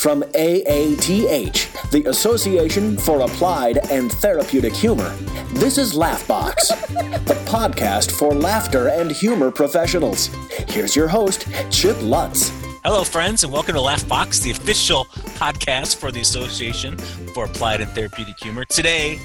From AATH, the Association for Applied and Therapeutic Humor, this is Laughbox, the podcast for laughter and humor professionals. Here's your host, Chip Lutz. Hello, friends, and welcome to Laughbox, the official podcast for the Association for Applied and Therapeutic Humor. Today,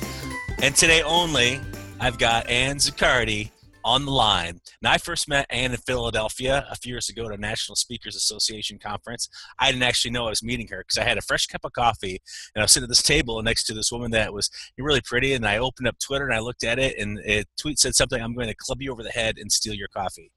and today only, I've got Ann Zuccardy on the line. Now, I first met Ann in Philadelphia a few years ago at a National Speakers Association conference. I didn't actually know I was meeting her because I had a fresh cup of coffee and I was sitting at this table next to this woman that was really pretty. And I opened up Twitter and I looked at it, and it tweet said something, "I'm going to club you over the head and steal your coffee."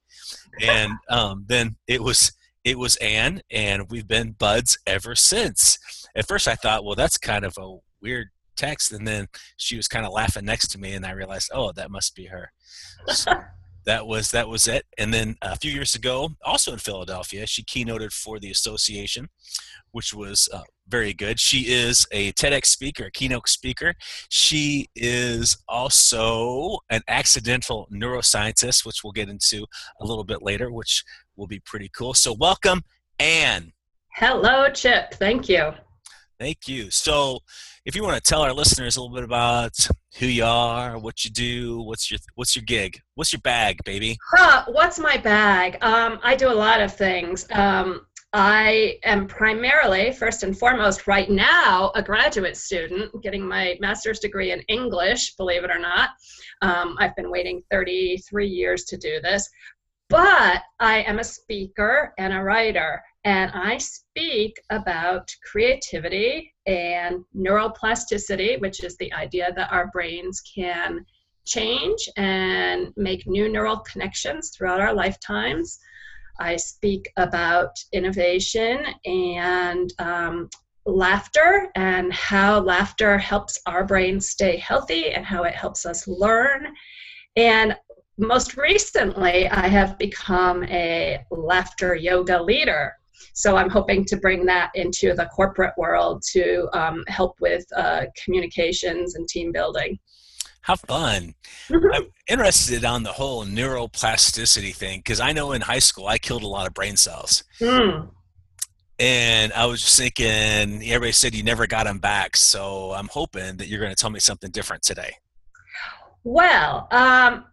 And um, then it was it was Ann, and we've been buds ever since. At first, I thought, well, that's kind of a weird text and then she was kind of laughing next to me and i realized oh that must be her. So that was that was it. And then a few years ago also in philadelphia she keynoted for the association which was uh, very good. She is a tedx speaker a keynote speaker. She is also an accidental neuroscientist which we'll get into a little bit later which will be pretty cool. So welcome Ann hello chip. Thank you Thank you. So, if you want to tell our listeners a little bit about who you are, what you do, what's your what's your gig, what's your bag, baby? Huh, what's my bag? Um, I do a lot of things. Um, I am primarily, first and foremost, right now, a graduate student getting my master's degree in English, believe it or not. Um, I've been waiting 33 years to do this, but I am a speaker and a writer and I speak about creativity and neuroplasticity, which is the idea that our brains can change and make new neural connections throughout our lifetimes. I speak about innovation and um, laughter and how laughter helps our brains stay healthy and how it helps us learn. And most recently, I have become a laughter yoga leader. So I'm hoping to bring that into the corporate world to um, help with uh, communications and team building. How fun. Mm-hmm. I'm interested on the whole neuroplasticity thing because I know in high school I killed a lot of brain cells. Mm. And I was just thinking, everybody said you never got them back. So I'm hoping that you're going to tell me something different today. Well, um,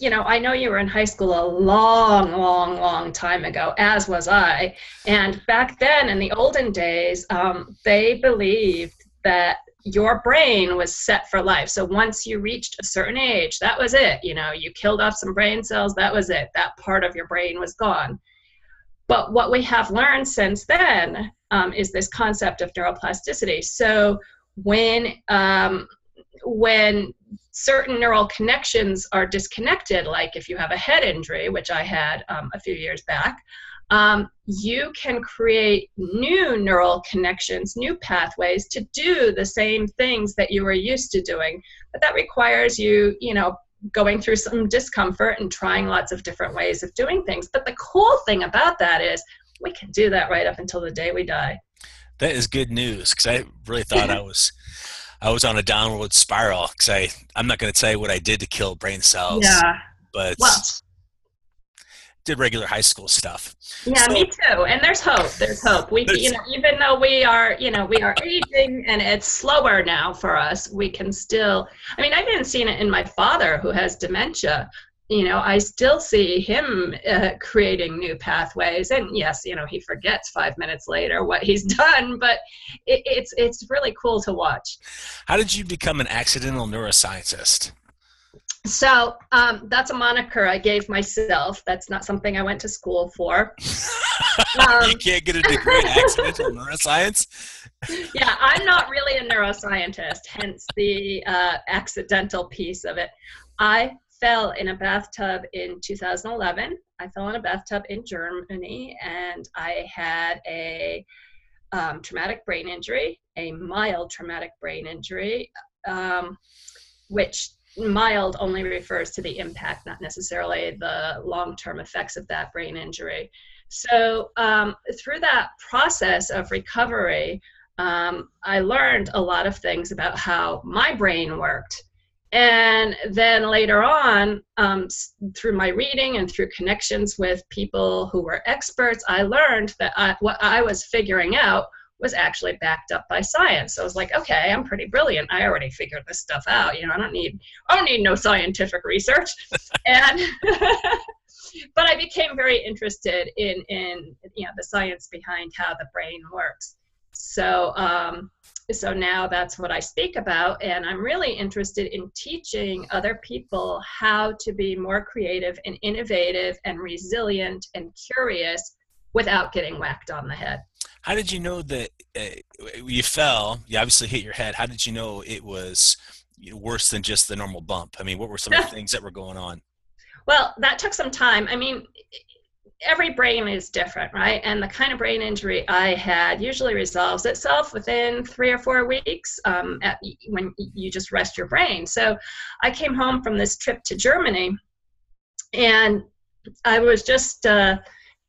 you know, I know you were in high school a long, long, long time ago, as was I. And back then, in the olden days, um, they believed that your brain was set for life. So once you reached a certain age, that was it. You know, you killed off some brain cells, that was it. That part of your brain was gone. But what we have learned since then um, is this concept of neuroplasticity. So when um, when certain neural connections are disconnected, like if you have a head injury, which I had um, a few years back, um, you can create new neural connections, new pathways to do the same things that you were used to doing. But that requires you, you know, going through some discomfort and trying lots of different ways of doing things. But the cool thing about that is we can do that right up until the day we die. That is good news because I really thought I was I was on a downward spiral because I I'm not going to tell you what I did to kill brain cells. Yeah. But well, did regular high school stuff. Yeah, so, me too. And there's hope. There's hope. We you know even though we are you know we are aging and it's slower now for us, we can still. I mean, I've even seen it in my father who has dementia you know i still see him uh, creating new pathways and yes you know he forgets five minutes later what he's done but it, it's it's really cool to watch how did you become an accidental neuroscientist so um, that's a moniker I gave myself. That's not something I went to school for. Um, you can't get a degree in accidental neuroscience. Yeah, I'm not really a neuroscientist, hence the uh, accidental piece of it. I fell in a bathtub in 2011. I fell in a bathtub in Germany and I had a um, traumatic brain injury, a mild traumatic brain injury, um, which mild only refers to the impact, not necessarily the long term effects of that brain injury. So, um, through that process of recovery, um, I learned a lot of things about how my brain worked and then later on, um, through my reading and through connections with people who were experts, I learned that I, what I was figuring out was actually backed up by science. So I was like, okay, I'm pretty brilliant. I already figured this stuff out. You know, I don't need I don't need no scientific research. and but I became very interested in in you know the science behind how the brain works. So um, so now that's what I speak about, and I'm really interested in teaching other people how to be more creative and innovative and resilient and curious without getting whacked on the head. How did you know that uh, you fell? You obviously hit your head. How did you know it was worse than just the normal bump? I mean, what were some of the things that were going on? Well, that took some time. I mean, every brain is different, right? And the kind of brain injury I had usually resolves itself within three or four weeks um, at, when you just rest your brain. So I came home from this trip to Germany and I was just. Uh,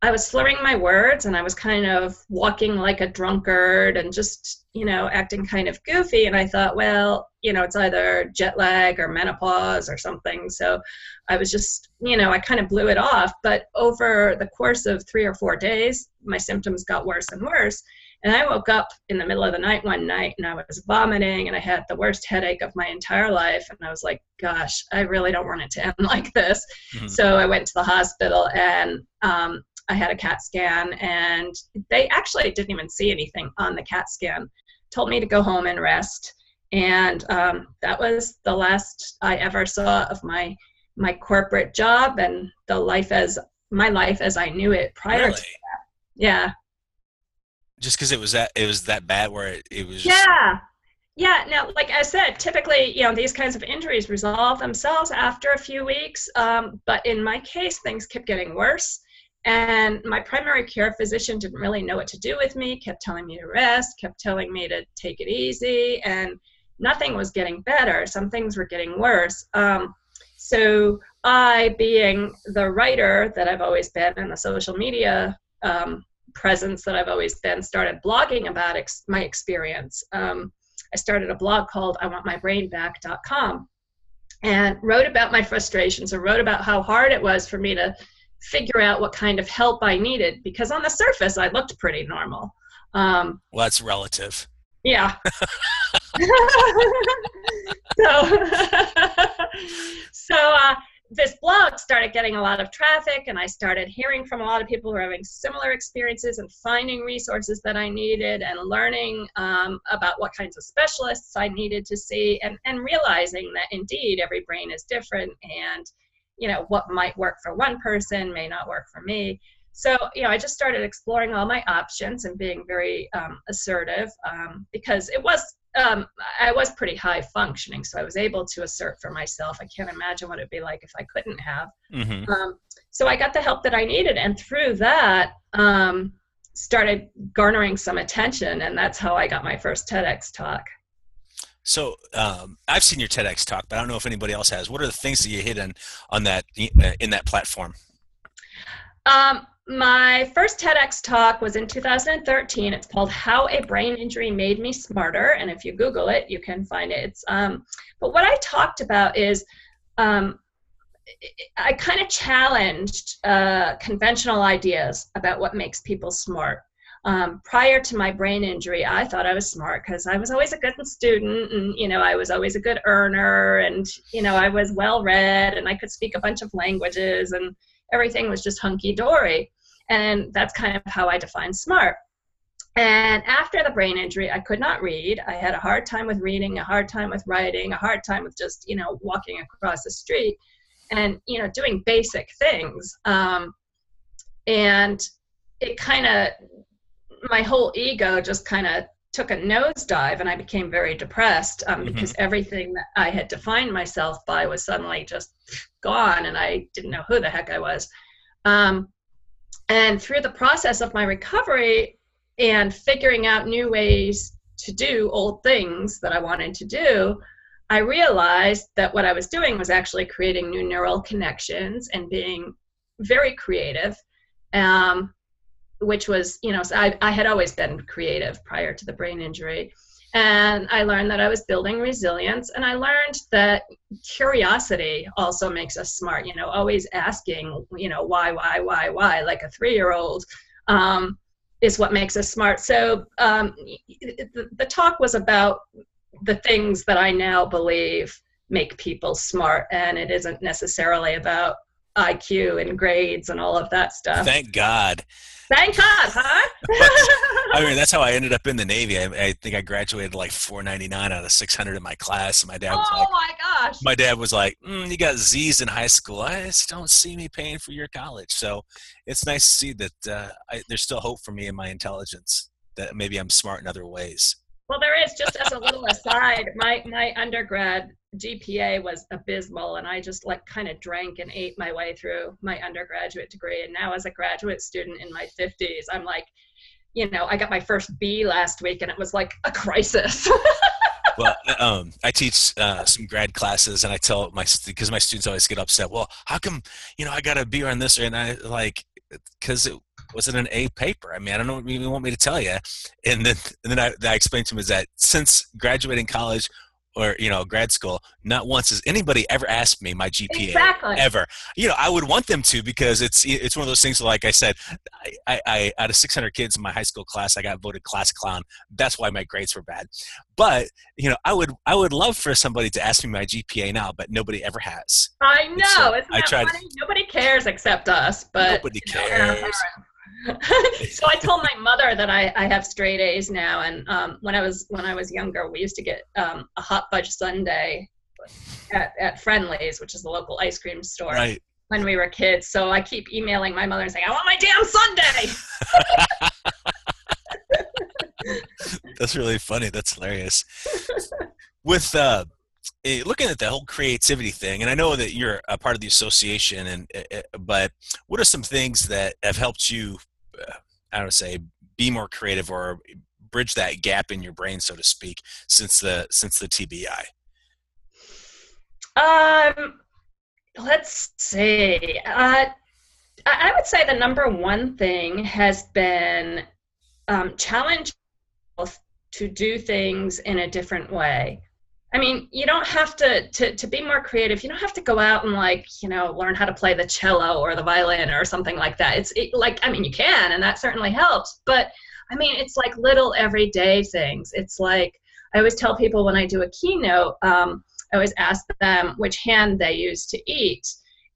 I was slurring my words and I was kind of walking like a drunkard and just, you know, acting kind of goofy. And I thought, well, you know, it's either jet lag or menopause or something. So I was just, you know, I kind of blew it off. But over the course of three or four days, my symptoms got worse and worse. And I woke up in the middle of the night one night and I was vomiting and I had the worst headache of my entire life. And I was like, gosh, I really don't want it to end like this. Mm-hmm. So I went to the hospital and um, I had a CAT scan, and they actually didn't even see anything on the CAT scan. Told me to go home and rest, and um, that was the last I ever saw of my my corporate job and the life as my life as I knew it prior really? to that. Yeah. Just because it was that it was that bad, where it, it was. Yeah. Yeah, now, like I said, typically, you know, these kinds of injuries resolve themselves after a few weeks. Um, but in my case, things kept getting worse. And my primary care physician didn't really know what to do with me, kept telling me to rest, kept telling me to take it easy, and nothing was getting better. Some things were getting worse. Um, so, I, being the writer that I've always been and the social media um, presence that I've always been, started blogging about ex- my experience. Um, I started a blog called I Want My Brain Back.com and wrote about my frustrations and wrote about how hard it was for me to figure out what kind of help I needed because on the surface I looked pretty normal. Um, well, that's relative. Yeah. so, so uh, this blog started getting a lot of traffic, and I started hearing from a lot of people who were having similar experiences and finding resources that I needed and learning um, about what kinds of specialists I needed to see, and, and realizing that indeed every brain is different and you know what might work for one person may not work for me. So you know i just started exploring all my options and being very um, assertive um, because it was um, i was pretty high functioning so i was able to assert for myself. I can't imagine what it'd be like if i couldn't have. Mm-hmm. Um, so i got the help that i needed and through that um, started garnering some attention and that's how i got my first tedx talk so um, I've seen your TEDx talk, but I don't know if anybody else has. What are the things that you hit on on that uh, in that platform? Um, my first TEDx talk was in 2013. It's called "How a Brain Injury Made Me Smarter," and if you Google it, you can find it. It's, um, but what I talked about is um, I kind of challenged uh, conventional ideas about what makes people smart. Um, prior to my brain injury, I thought I was smart because I was always a good student and, you know, I was always a good earner and, you know, I was well read and I could speak a bunch of languages and everything was just hunky dory. And that's kind of how I define smart. And after the brain injury, I could not read. I had a hard time with reading, a hard time with writing, a hard time with just, you know, walking across the street and, you know, doing basic things. Um, and it kind of my whole ego just kind of took a nosedive and I became very depressed um, mm-hmm. because everything that I had defined myself by was suddenly just gone and I didn't know who the heck I was. Um, and through the process of my recovery and figuring out new ways to do old things that I wanted to do, I realized that what I was doing was actually creating new neural connections and being very creative. Um, which was, you know, I, I had always been creative prior to the brain injury. And I learned that I was building resilience. And I learned that curiosity also makes us smart, you know, always asking, you know, why, why, why, why, like a three year old. Um, is what makes us smart. So um, the, the talk was about the things that I now believe make people smart, and it isn't necessarily about IQ and grades and all of that stuff. Thank God. Thank God, huh? I mean, that's how I ended up in the Navy. I, I think I graduated like 499 out of 600 in my class. And my dad was oh like, my gosh. my dad was like, mm, "You got Z's in high school. I just don't see me paying for your college." So it's nice to see that uh, I, there's still hope for me in my intelligence. That maybe I'm smart in other ways. Well, there is just as a little aside. My my undergrad GPA was abysmal, and I just like kind of drank and ate my way through my undergraduate degree. And now, as a graduate student in my 50s, I'm like, you know, I got my first B last week, and it was like a crisis. well, um, I teach uh, some grad classes, and I tell my because my students always get upset. Well, how come you know I got a B on this, and I like because it wasn't an A paper. I mean, I don't know what you want me to tell you. And then and then I, I explained to him is that since graduating college, or you know grad school not once has anybody ever asked me my gpa exactly. ever. You know i would want them to because it's it's one of those things like i said I, I out of 600 kids in my high school class i got voted class clown. That's why my grades were bad. But you know i would i would love for somebody to ask me my gpa now but nobody ever has. I know so Isn't that I tried, funny? nobody cares except us but nobody cares know, so I told my mother that I, I have straight A's now, and um, when I was when I was younger, we used to get um, a hot fudge sundae at, at Friendly's, which is the local ice cream store, right. when we were kids. So I keep emailing my mother and saying, "I want my damn sundae." That's really funny. That's hilarious. With uh, eh, looking at the whole creativity thing, and I know that you're a part of the association, and eh, eh, but what are some things that have helped you I don't say be more creative or bridge that gap in your brain, so to speak, since the since the TBI? Um, let's see. Uh, I would say the number one thing has been um, challenge to do things in a different way. I mean, you don't have to, to to be more creative. You don't have to go out and like you know learn how to play the cello or the violin or something like that. It's it, like I mean you can, and that certainly helps. But I mean, it's like little everyday things. It's like I always tell people when I do a keynote, um, I always ask them which hand they use to eat.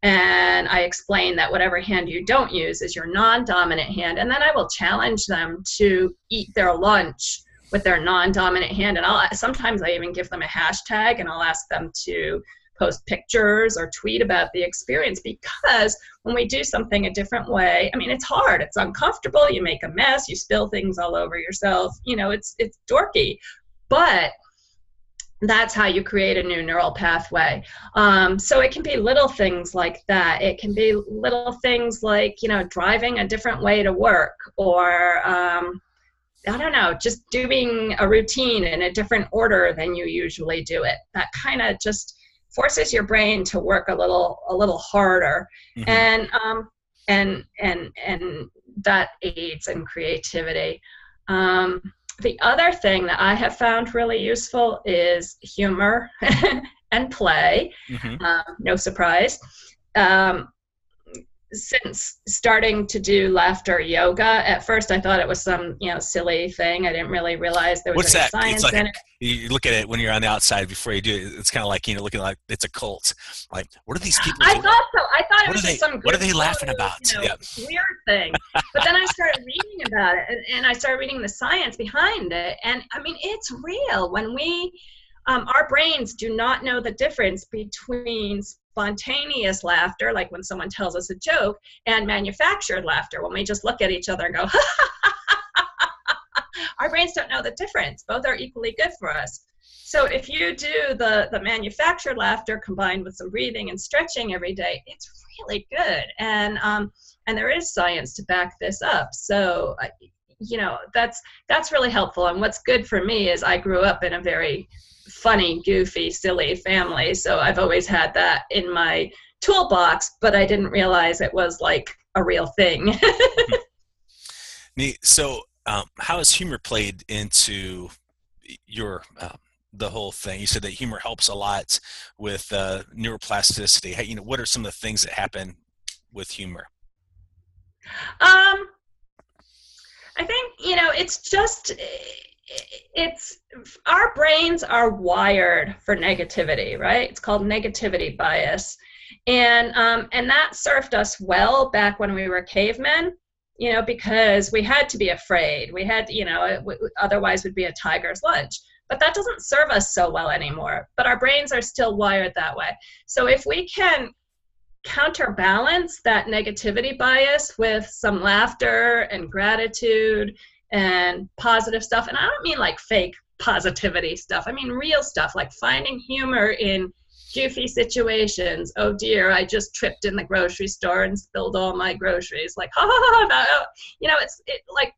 And I explain that whatever hand you don't use is your non dominant hand. And then I will challenge them to eat their lunch with their non-dominant hand. And I'll sometimes I even give them a hashtag and I'll ask them to post pictures or tweet about the experience because when we do something a different way I mean it's hard. It's uncomfortable. You make a mess. You spill things all over yourself. You know it's it's dorky. But that's how you create a new neural pathway. Um, so it can be little things like that. It can be little things like you know driving a different way to work or um, I don't know, just doing a routine in a different order than you usually do it. That kind of just forces your brain to work a little a little harder, mm-hmm. and um, and and and that aids in creativity. Um, the other thing that I have found really useful is humor and play. Mm-hmm. Um, no surprise. Um, since starting to do laughter yoga, at first I thought it was some you know silly thing. I didn't really realize there was What's any that? science like, in it. You look at it when you're on the outside before you do it. It's kind of like you know looking like it's a cult. Like what are these people? I doing? thought so. I thought it what was they, just some. What are they laughing about? You know, yeah. Weird thing. but then I started reading about it, and, and I started reading the science behind it, and I mean it's real. When we um, our brains do not know the difference between spontaneous laughter, like when someone tells us a joke, and manufactured laughter, when we just look at each other and go, our brains don't know the difference. Both are equally good for us. So if you do the, the manufactured laughter combined with some breathing and stretching every day, it's really good. And, um, and there is science to back this up. So, you know, that's, that's really helpful. And what's good for me is I grew up in a very funny, goofy, silly family. So I've always had that in my toolbox, but I didn't realize it was like a real thing. Neat. So, um, how has humor played into your uh, the whole thing? You said that humor helps a lot with uh, neuroplasticity. How, you know, what are some of the things that happen with humor? Um, I think you know, it's just it's our brains are wired for negativity, right? It's called negativity bias, and um, and that served us well back when we were cavemen. You know, because we had to be afraid. We had, you know, otherwise would be a tiger's lunch. But that doesn't serve us so well anymore. But our brains are still wired that way. So if we can counterbalance that negativity bias with some laughter and gratitude and positive stuff. And I don't mean like fake positivity stuff, I mean real stuff, like finding humor in goofy situations. Oh dear, I just tripped in the grocery store and spilled all my groceries. Like, ha ha ha, you know, it's it, like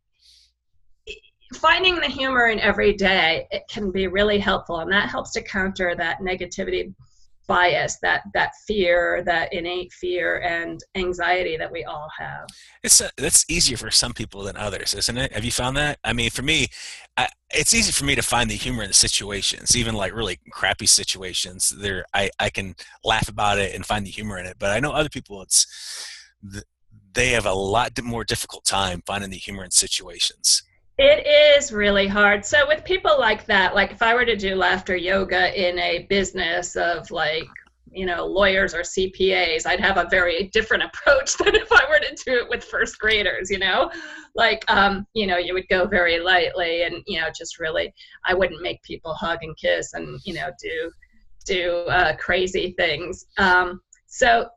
finding the humor in every day. It can be really helpful, and that helps to counter that negativity bias that that fear that innate fear and anxiety that we all have. It's a, uh, that's easier for some people than others isn't it? Have you found that? I mean for me I, it's easy for me to find the humor in the situations even like really crappy situations. There I, I can laugh about it and find the humor in it but i know other people it's they have a lot more difficult time finding the humor in situations it is really hard. So with people like that, like if I were to do laughter yoga in a business of like, you know, lawyers or CPAs, I'd have a very different approach than if I were to do it with first graders, you know? Like um, you know, you would go very lightly and, you know, just really I wouldn't make people hug and kiss and, you know, do do uh, crazy things. Um, so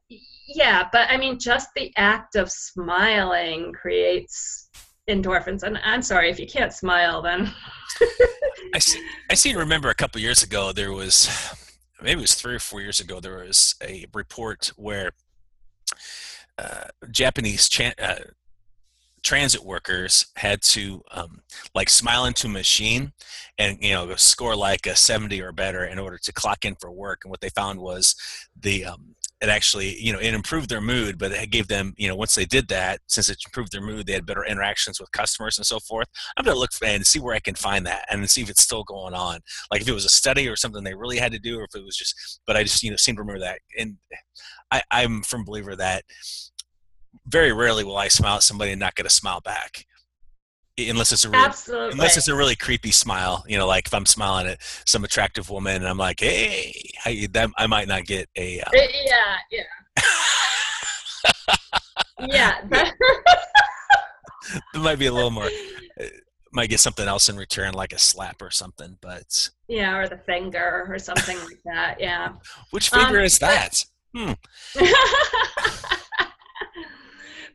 yeah, but I mean just the act of smiling creates endorphins. And I'm sorry if you can't smile, then. I see. I see. Remember, a couple years ago, there was maybe it was three or four years ago. There was a report where uh, Japanese cha- uh, transit workers had to um, like smile into a machine and you know score like a 70 or better in order to clock in for work and what they found was the um, it actually you know it improved their mood but it gave them you know once they did that since it improved their mood they had better interactions with customers and so forth. I'm going to look and see where i can find that and see if it's still going on. Like if it was a study or something they really had to do or if it was just but i just you know seem to remember that. And I, i'm from believer that very rarely will i smile at somebody and not get a smile back unless it's a really, Absolutely. unless it's a really creepy smile. You know, like if I'm smiling at some attractive woman and I'm like, "Hey," I, that, I might not get a. Uh, yeah, yeah. yeah. That it might be a little more. Uh, might get something else in return, like a slap or something, but. Yeah, or the finger or something like that. Yeah. Which finger um, is that? But, hmm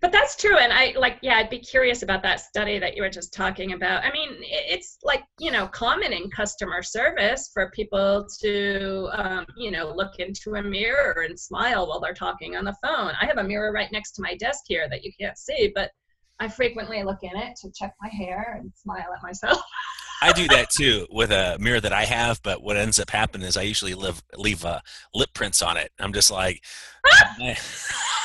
but that's true and i like yeah i'd be curious about that study that you were just talking about. I mean it's like you know common in customer service for people to um, you know look into a mirror and smile while they're talking on the phone. I have a mirror right next to my desk here that you can't see but i frequently look in it to check my hair and smile at myself. I do that too with a mirror that I have, but what ends up happening is I usually live, leave uh, lip prints on it. I'm just like,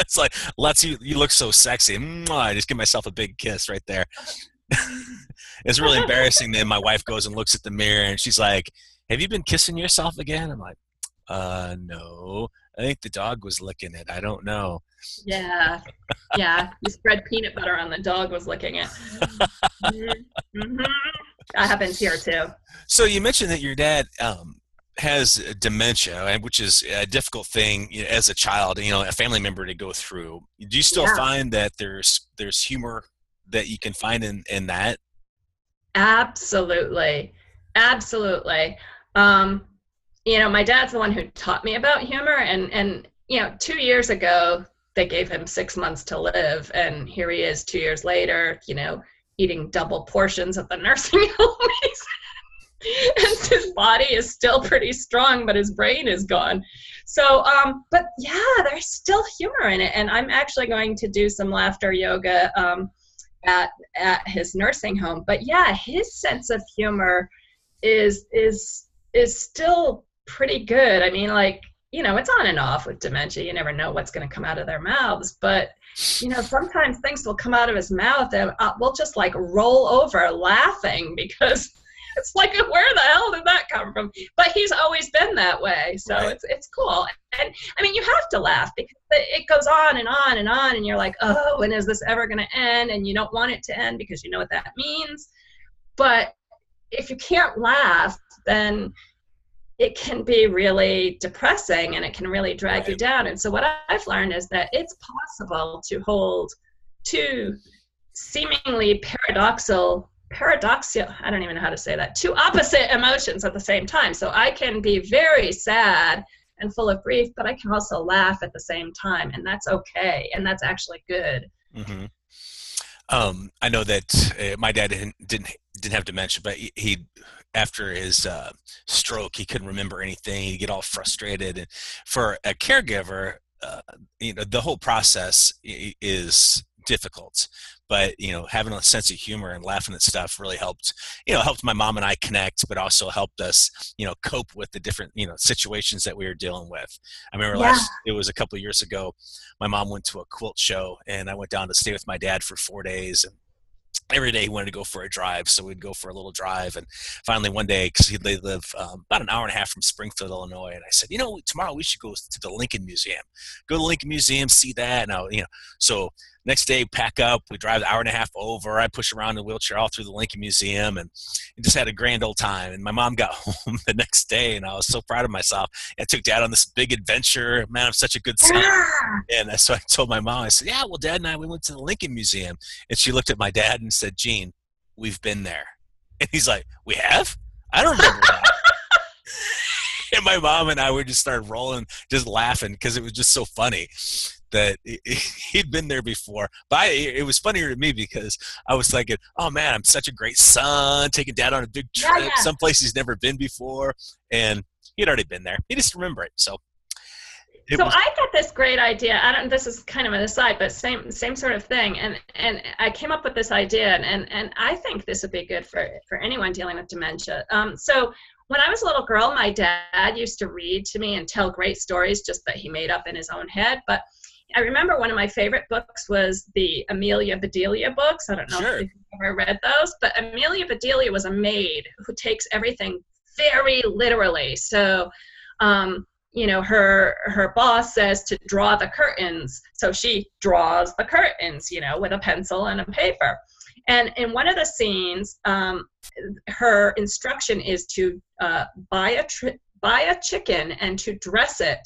it's like let's you you look so sexy. I just give myself a big kiss right there. it's really embarrassing. Then my wife goes and looks at the mirror and she's like, "Have you been kissing yourself again?" I'm like, "Uh, no. I think the dog was licking it. I don't know." Yeah, yeah. You spread peanut butter on the dog was licking it. Mm-hmm. mm-hmm. That happens here too. So you mentioned that your dad um, has dementia, which is a difficult thing you know, as a child, you know, a family member to go through. Do you still yeah. find that there's there's humor that you can find in in that? Absolutely, absolutely. Um, you know, my dad's the one who taught me about humor, and and you know, two years ago they gave him six months to live, and here he is two years later. You know, eating double portions at the nursing home and his body is still pretty strong, but his brain is gone. So, um, but yeah, there's still humor in it, and I'm actually going to do some laughter yoga um, at at his nursing home. But yeah, his sense of humor is is is still pretty good. I mean, like you know, it's on and off with dementia. You never know what's going to come out of their mouths, but you know, sometimes things will come out of his mouth and uh, we'll just like roll over laughing because it's like where the hell did that come from? But he's always been that way, so Right. it's it's cool. And I mean, you have to laugh because it goes on and on and on, and you're like, oh, when is this ever going to end? And you don't want it to end because you know what that means. But if you can't laugh, then it can be really depressing and it can really drag you down. And so what I've learned is that it's possible to hold two seemingly paradoxical paradoxical I don't even know how to say that two opposite emotions at the same time. So I can be very sad and full of grief, but I can also laugh at the same time, and that's okay, and that's actually good. mm-hmm. Um, I know that uh, my dad didn't, didn't didn't have dementia, but he, he after his uh, stroke, he couldn't remember anything. He'd get all frustrated, and for a caregiver, uh, you know, the whole process is difficult. But you know, having a sense of humor and laughing at stuff really helped. You know, helped my mom and I connect, but also helped us, you know, cope with the different you know situations that we were dealing with. I remember Yeah. last it was a couple of years ago. My mom went to a quilt show, and I went down to stay with my dad for four days, and every day he wanted to go for a drive so we'd go for a little drive and finally one day because they live um, about an hour and a half from springfield illinois and i said you know tomorrow we should go to the lincoln museum go to the lincoln museum see that and I, you know so next day pack up we drive the hour and a half over i push around in a wheelchair all through the lincoln museum and just had a grand old time and my mom got home the next day and i was so proud of myself i took dad on this big adventure man i'm such a good son and so I told my mom, I said, Yeah, well, dad and I, we went to the Lincoln Museum. And she looked at my dad and said, Gene, we've been there. And he's like, We have? I don't remember that. and my mom and I would just start rolling, just laughing because it was just so funny that he- he'd been there before. But I, it was funnier to me because I was thinking, Oh man, I'm such a great son, taking dad on a big trip, yeah. someplace he's never been before. And he'd already been there. He just remember it. So it so was, I got this great idea. I don't. This is kind of an aside, but same same sort of thing. And and I came up with this idea, and and, and I think this would be good for for anyone dealing with dementia. Um, so when I was a little girl, my dad used to read to me and tell great stories, just that he made up in his own head. But I remember one of my favorite books was the Amelia Bedelia books. I don't know Sure. if you've ever read those, but Amelia Bedelia was a maid who takes everything very literally. So. Um, you know her her boss says to draw the curtains so she draws the curtains you know with a pencil and a paper and in one of the scenes um, her instruction is to uh, buy a tri- buy a chicken and to dress it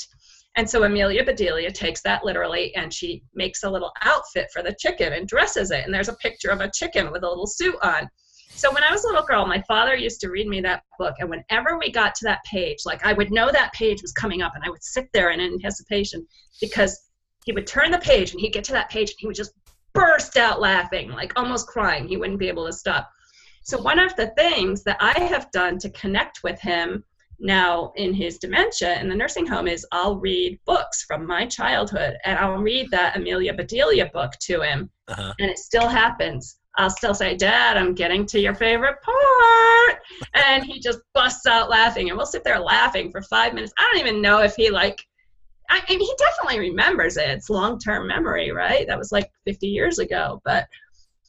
and so amelia bedelia takes that literally and she makes a little outfit for the chicken and dresses it and there's a picture of a chicken with a little suit on so when I was a little girl, my father used to read me that book, and whenever we got to that page, like I would know that page was coming up, and I would sit there in anticipation because he would turn the page and he'd get to that page and he would just burst out laughing, like almost crying. He wouldn't be able to stop. So one of the things that I have done to connect with him now in his dementia in the nursing home is I'll read books from my childhood, and I'll read that Amelia Bedelia book to him, uh-huh. and it still happens. I'll still say, Dad, I'm getting to your favorite part. And he just busts out laughing. And we'll sit there laughing for five minutes. I don't even know if he, like, I mean, he definitely remembers it. It's long term memory, right? That was like 50 years ago. But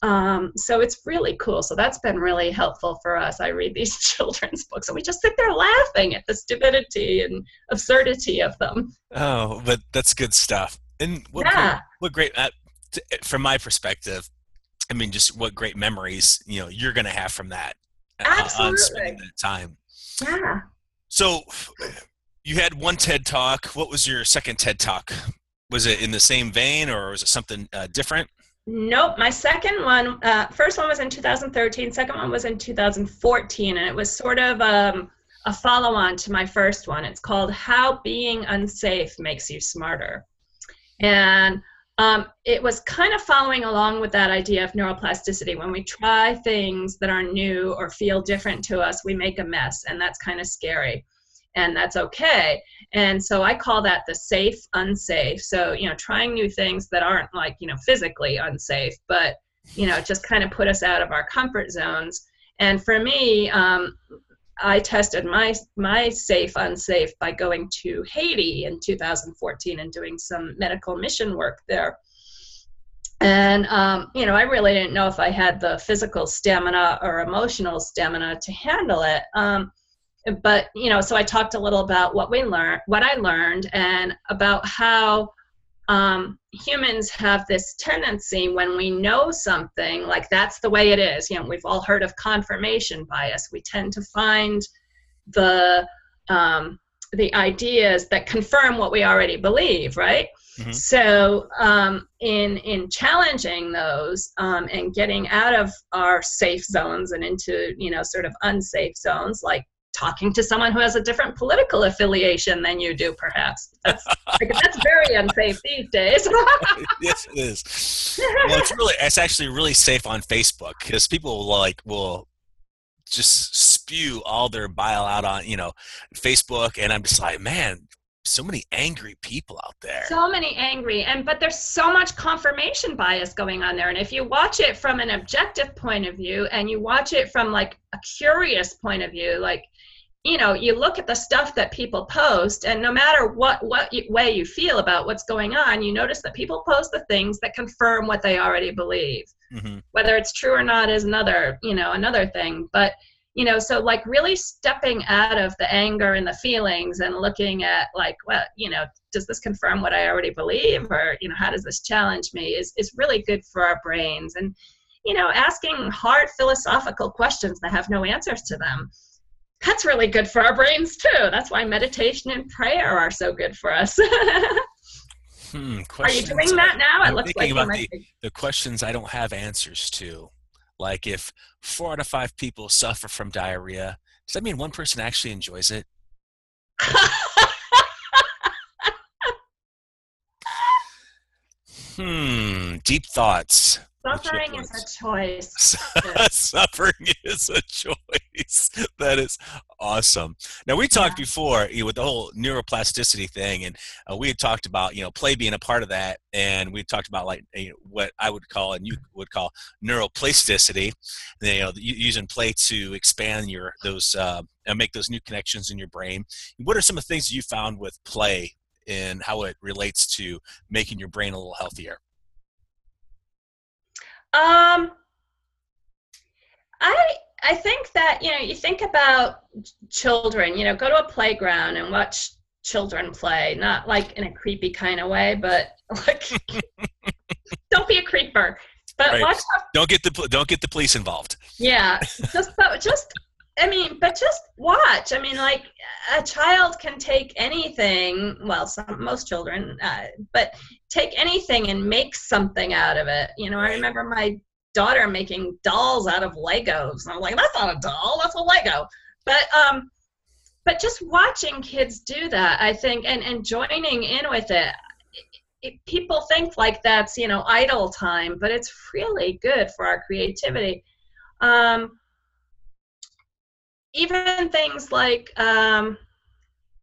um, so it's really cool. So that's been really helpful for us. I read these children's books and we just sit there laughing at the stupidity and absurdity of them. Oh, but that's good stuff. And what Yeah. great, what great uh, t- from my perspective. I mean, just what great memories you know you're going to have from that. uh, On spending that time. Yeah. So, you had one TED talk. What was your second TED talk? Was it in the same vein, or was it something uh, different? Nope. My second one, uh, first one was in 2013. Second one was in 2014, and it was sort of um, a follow-on to my first one. It's called "How Being Unsafe Makes You Smarter," and um, it was kind of following along with that idea of neuroplasticity. When we try things that are new or feel different to us, we make a mess, and that's kind of scary, and that's okay. And so I call that the safe unsafe. So, you know, trying new things that aren't like, you know, physically unsafe, but, you know, just kind of put us out of our comfort zones. And for me, um, I tested my my safe unsafe by going to Haiti in 2014 and doing some medical mission work there. and um, you know, I really didn't know if I had the physical stamina or emotional stamina to handle it. Um, but you know, so I talked a little about what we learned, what I learned, and about how um, humans have this tendency when we know something, like that's the way it is. You know, we've all heard of confirmation bias. We tend to find the um, the ideas that confirm what we already believe, right? Mm-hmm. So, um, in in challenging those um, and getting out of our safe zones and into you know sort of unsafe zones, like talking to someone who has a different political affiliation than you do, perhaps. That's, like, that's very unsafe these days. yes, it is. Well, it's really, it's actually really safe on Facebook because people will like will just spew all their bile out on you know Facebook, and I'm just like, man, so many angry people out there so many angry and but there's so much confirmation bias going on there and if you watch it from an objective point of view and you watch it from like a curious point of view like you know you look at the stuff that people post and no matter what what way you feel about what's going on you notice that people post the things that confirm what they already believe mm-hmm. whether it's true or not is another you know another thing but you know so like really stepping out of the anger and the feelings and looking at like well you know does this confirm what i already believe? Or you know how does this challenge me? Is is really good for our brains. And you know asking hard philosophical questions that have no answers to them that's really good for our brains too. That's why meditation and prayer are so good for us. Hmm, are you doing that now? I'm it looks thinking like about the, the questions i don't have answers to like if four out of five people suffer from diarrhea, does that mean one person actually enjoys it? hmm, deep thoughts. Suffering is a choice. Suffering is a choice. That is awesome. Now we talked yeah. before you know, with the whole neuroplasticity thing, and uh, we had talked about you know play being a part of that, and we talked about like you know, what I would call and you would call neuroplasticity, you know using play to expand your those uh, and make those new connections in your brain. What are some of the things you found with play and how it relates to making your brain a little healthier? Um, I I think that you know you think about children. You know, go to a playground and watch children play, not like in a creepy kind of way, but like don't be a creeper. But right. watch. How, don't get the don't get the police involved. Yeah, just just I mean, but just watch. I mean, like a child can take anything. Well, some most children, uh, but take anything and make something out of it. You know, I remember my daughter making dolls out of Legos, and I'm like, that's not a doll, that's a Lego. But um, but just watching kids do that, I think, and and joining in with it. it people think like that's you know idle time, but it's really good for our creativity. Um, even things like um,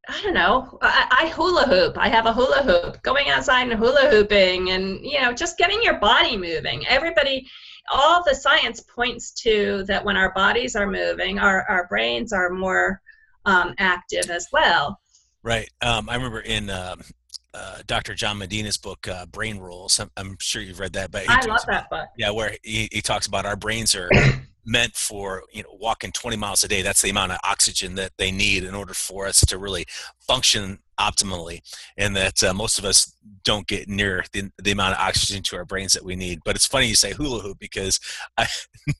I don't know. I, I, hula hoop. I have a hula hoop. Going outside and hula hooping, and you know, just getting your body moving. Everybody, all the science points to that when our bodies are moving, our our brains are more um, active as well. Right. Um, I remember in um, uh, Dr. John Medina's book, uh, Brain Rules. I'm, I'm, sure you've read that, but I love that book. Yeah, where he, he talks about our brains are meant for you know walking 20 miles a day that's the amount of oxygen that they need in order for us to really function optimally and that uh, most of us don't get near the, the amount of oxygen to our brains that we need. But it's funny you say hula hoop because i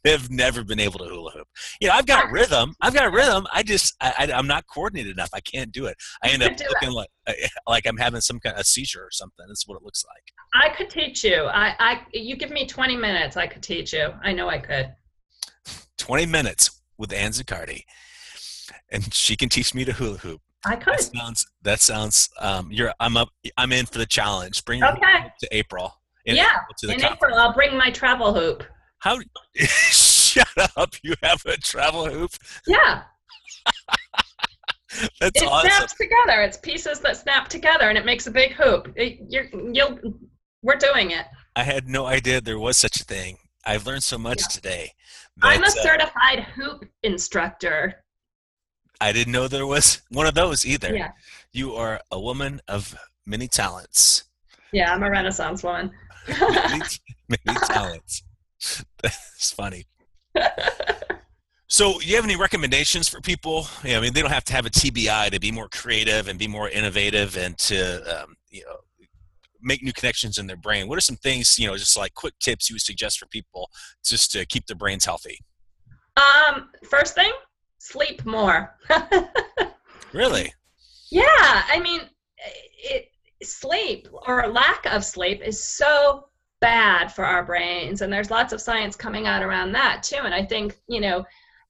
have never been able to hula hoop. You know i've got rhythm i've got rhythm i just I, am not coordinated enough i can't do it. I end up looking like like i'm having some kind of seizure or something that's what it looks like. I could teach you. I i you give me 20 minutes i could teach you. I know i could 20 minutes with Ann Zuccardy, and she can teach me to hula hoop. I could. That sounds. That sounds. Um, you're. I'm up. I'm in for the challenge. Bring okay. to April. In yeah. April in April, I'll bring my travel hoop. How? shut up! You have a travel hoop. Yeah. That's it awesome. snaps together. It's pieces that snap together, and it makes a big hoop. It, you're, you'll. We're doing it. I had no idea there was such a thing. I've learned so much yeah. today. That, I'm a uh, certified uh, hoop instructor. I didn't know there was one of those either. Yeah. You are a woman of many talents. Yeah, I'm a Renaissance woman. many, many talents. That's funny. So, you have any recommendations for people? Yeah, I mean, they don't have to have a TBI to be more creative and be more innovative and to, um, you know, make new connections in their brain. What are some things, you know, just like quick tips you would suggest for people just to keep their brains healthy? Um, first thing, sleep more. really? Yeah, I mean, it, sleep or lack of sleep is so bad for our brains, and there's lots of science coming out around that too. And I think you know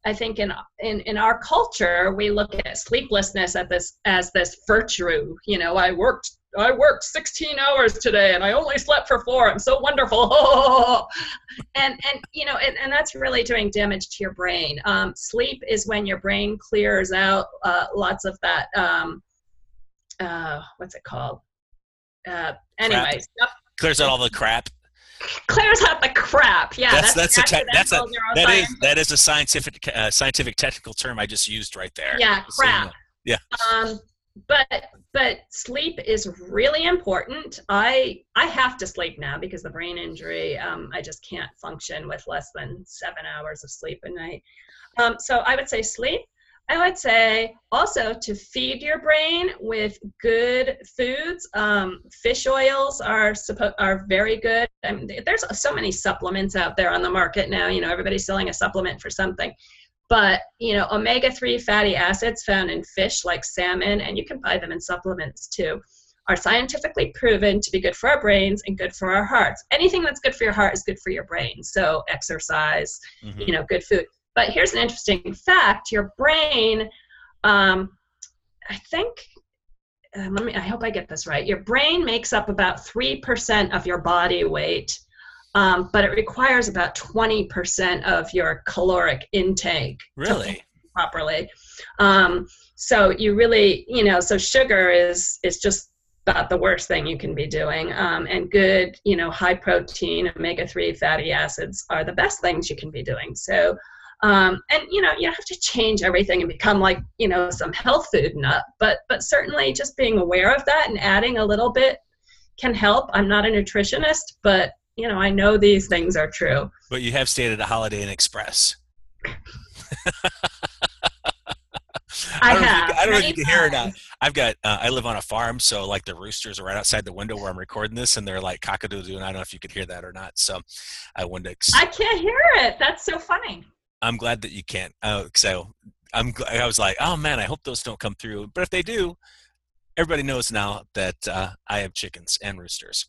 I think in in in our culture we look at sleeplessness at this as this virtue. You know, I worked I worked 16 hours today and I only slept for four. I'm so wonderful. and and you know, and, and that's really doing damage to your brain. Um, sleep is when your brain clears out uh, lots of that. Um, uh, what's it called? Uh, anyways, clears out all the crap clears out the crap. Yeah, that's that's, that's a te- that's a that is that is a scientific uh, scientific technical term I just used right there. Yeah, crap. So, yeah. Um, but but sleep is really important. I I have to sleep now because the brain injury. Um, I just can't function with less than seven hours of sleep a night. Um, so I would say sleep. I would say also to feed your brain with good foods. Um, fish oils are suppo- are very good. I mean, there's so many supplements out there on the market now. You know, everybody's selling a supplement for something. But you know, omega-3 fatty acids found in fish like salmon, and you can buy them in supplements too, are scientifically proven to be good for our brains and good for our hearts. Anything that's good for your heart is good for your brain. So exercise, mm-hmm. you know, good food. But here's an interesting fact: your brain, um, I think, uh, let me. I hope I get this right. Your brain makes up about three percent of your body weight, um, but it requires about twenty percent of your caloric intake. Really. properly. Um, so you really, you know, so sugar is is just about the worst thing you can be doing. Um, and good, you know, high protein, omega 3 fatty acids are the best things you can be doing. So um, and you know you don't have to change everything and become like you know some health food nut but but certainly just being aware of that and adding a little bit can help i'm not a nutritionist but you know i know these things are true but you have stayed at a holiday inn express I, I don't have. Know you, I don't know if you can hear or not. I've got. Uh, I live on a farm, so like the roosters are right outside the window where I'm recording this, and they're like cock-a-doodle, and I don't know if you could hear that or not. So, I wanted to. Ex- I can't hear it. That's so funny. I'm glad that you can't. Uh, so I'm. I was like, oh man, I hope those don't come through. But if they do, everybody knows now that uh, I have chickens and roosters.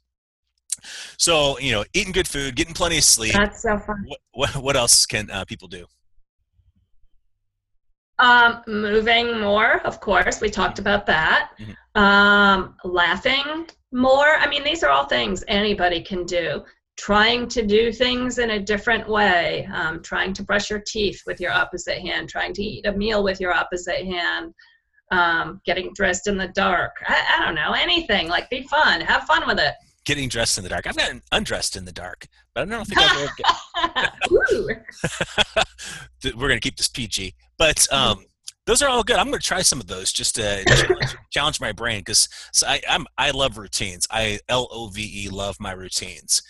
So you know, eating good food, getting plenty of sleep. That's so fun. What what, what else can uh, people do? Um, moving more, of course. We talked about that. Mm-hmm. Um, laughing more. I mean, these are all things anybody can do trying to do things in a different way, um, trying to brush your teeth with your opposite hand, trying to eat a meal with your opposite hand, um, getting dressed in the dark. I, I, don't know, anything. Like, be fun, have fun with it. Getting dressed in the dark. I've gotten undressed in the dark, but I don't think I've ever. Get... We're gonna keep this PG, but um, those are all good. I'm going to try some of those just to challenge, challenge my brain because so I, I'm I love routines. I L O V E love my routines,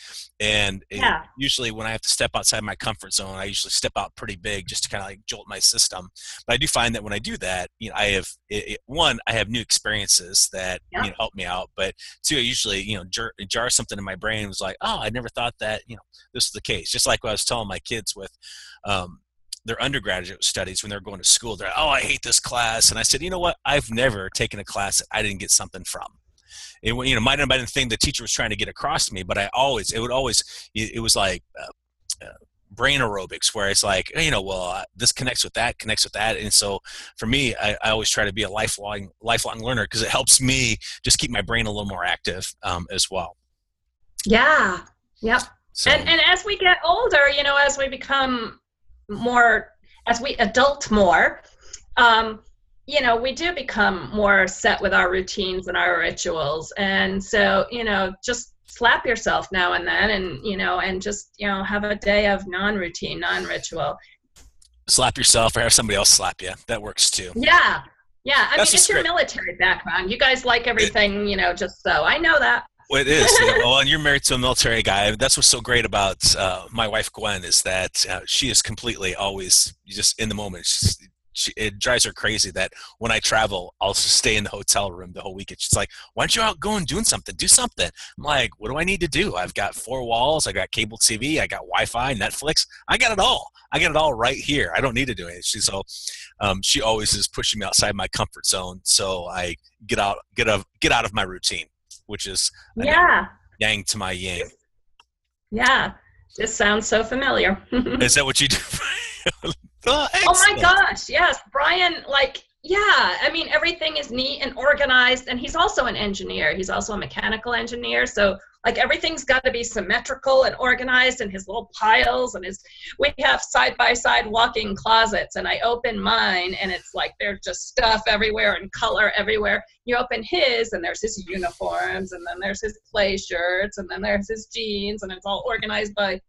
and yeah. it, usually when I have to step outside my comfort zone, I usually step out pretty big just to kind of like jolt my system. But I do find that when I do that, you know, I have it, it, one, I have new experiences that yeah. you know help me out. But two, I usually you know jar, jar something in my brain was like, oh, I never thought that you know this is the case. Just like what I was telling my kids with. Um, their undergraduate studies when they're going to school. They're, oh, I hate this class. And I said, you know what? I've never taken a class that I didn't get something from. It you know might have been the thing the teacher was trying to get across to me, but I always it would always it, was like uh, uh, brain aerobics where it's like you know well uh, this connects with that connects with that and so for me I, I always try to be a lifelong lifelong learner because it helps me just keep my brain a little more active um, as well. Yeah. Yep. So, and and as we get older, you know, as we become more as we adult more um, you know we do become more set with our routines and our rituals. And so you know just slap yourself now and then and you know and just you know have a day of non-routine non-ritual. Slap yourself or have somebody else slap you. That works too. Yeah. Yeah. I That's mean it's your military background. You guys like everything you know just so. I know that. Well, it is. well, and you're married to a military guy. That's what's so great about uh, my wife Gwen is that uh, she is completely always just in the moment. She's, she, it drives her crazy that when I travel, I'll just stay in the hotel room the whole weekend. She's like, "Why don't you out go and doing something? Do something." I'm like, "What do I need to do? I've got four walls. I got cable TV. I got Wi-Fi, Netflix. I got it all. I got it all right here. I don't need to do anything." She's so um, she always is pushing me outside my comfort zone, so I get out, get out, get out of my routine, which is yeah, yang to my yang. Yeah, this sounds so familiar. is that what you do? Oh, oh my gosh, yes. Brian, like, yeah, I mean, everything is neat and organized. And he's also an engineer, he's also a mechanical engineer. So, like, everything's got to be symmetrical and organized and his little piles. And his, we have side by side walking closets. And I open mine and it's like there's just stuff everywhere and color everywhere. You open his and there's his uniforms and then there's his play shirts and then there's his jeans and it's all organized by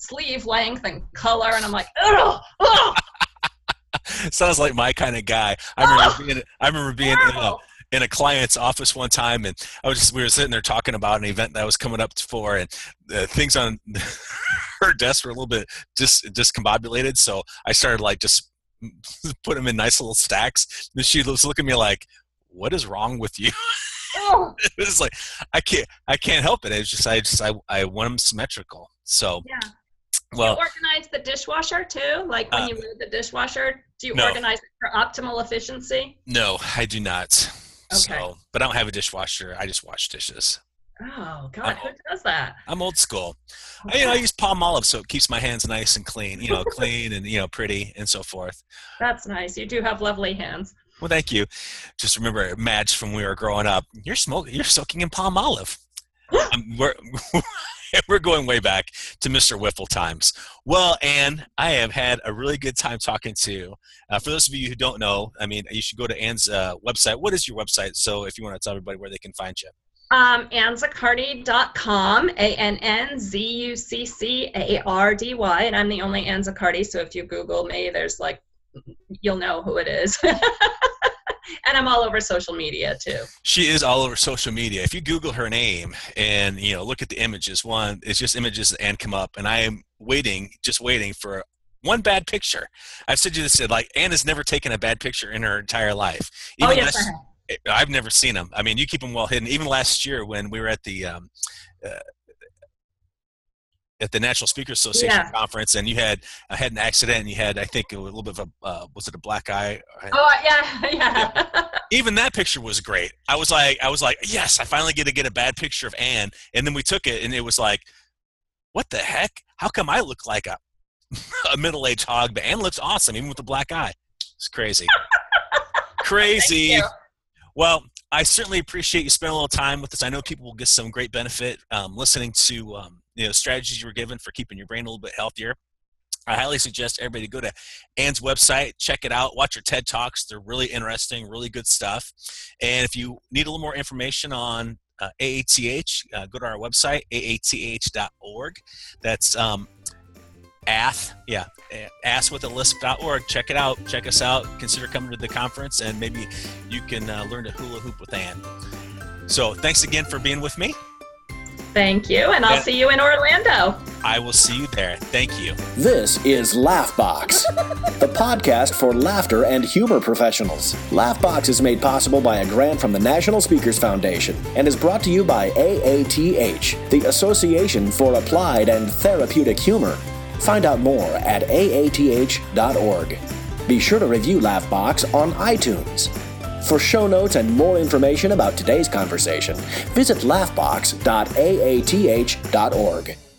sleeve length and color, and I'm like, oh, oh. Sounds like my kind of guy. I remember being, I remember being in a, in a client's office one time, and I was just we were sitting there talking about an event that I was coming up for, and uh, things on her desk were a little bit dis discombobulated. So I started like just put them in nice little stacks. And she was looking at me like, "What is wrong with you?" Oh. it was like I can't I can't help it. It's just I just I I want them symmetrical. So yeah. Well, do you organize the dishwasher too? Like when uh, you move the dishwasher, do you no. organize it for optimal efficiency? No, I do not. Okay. So, but I don't have a dishwasher. I just wash dishes. Oh God, I'm, who does that? I'm old school. Okay. I, you know, I use Palmolive so it keeps my hands nice and clean. You know, clean and you know, pretty and so forth. That's nice. You do have lovely hands. Well, thank you. Just remember, Madge from when we were growing up. You're smoking. You're soaking in Palmolive. um, we're we're going way back to Mr. Whipple times. Well, Ann, I have had a really good time talking to. Uh, for those of you who don't know, I mean, you should go to Ann's uh, website. What is your website? So if you want to tell everybody where they can find you. Um, AnnZuccardy.com, A-N-N-Z-U-C-C-A-R-D-Y, and I'm the only Ann Zuccardy, so if you Google me, there's like, you'll know who it is. and I'm all over social media too. She is all over social media. If you Google her name and you know look at the images, one it's just images and come up, and I am waiting, just waiting for one bad picture. I've said you this said like Ann has never taken a bad picture in her entire life. Oh, Even oh yes, last. I've never seen them. I mean, you keep them well hidden. Even last year when we were at the um, uh, at the National Speaker Association yeah. conference, and you had I had an accident, and you had I think a little bit of a uh, was it a black eye? Oh yeah, yeah. yeah. Even that picture was great. I was like, I was like, yes, I finally get to get a bad picture of Ann, and then we took it, and it was like, what the heck? How come I look like a a middle aged hog, but Ann looks awesome even with the black eye. It's crazy, crazy. Well, I certainly appreciate you spending a little time with us. I know people will get some great benefit um, listening to um, you know strategies you were given for keeping your brain a little bit healthier. I highly suggest everybody go to Ann's website, check it out, watch her TED Talks. They're really interesting, really good stuff. And if you need a little more information on uh, AATH, uh, go to our website, aath.org. That's um, ath, yeah, asswithalisp.org. Check it out. Check us out. Consider coming to the conference, and maybe you can uh, learn to hula hoop with Ann. So thanks again for being with me. Thank you, and I'll and see you in Orlando. I will see you there. Thank you. This is Laughbox, the podcast for laughter and humor professionals. Laughbox is made possible by a grant from the National Speakers Foundation and is brought to you by AATH, the Association for Applied and Therapeutic Humor. Find out more at aath.org. Be sure to review Laughbox on iTunes. For show notes and more information about today's conversation, visit laughbox.aath.org.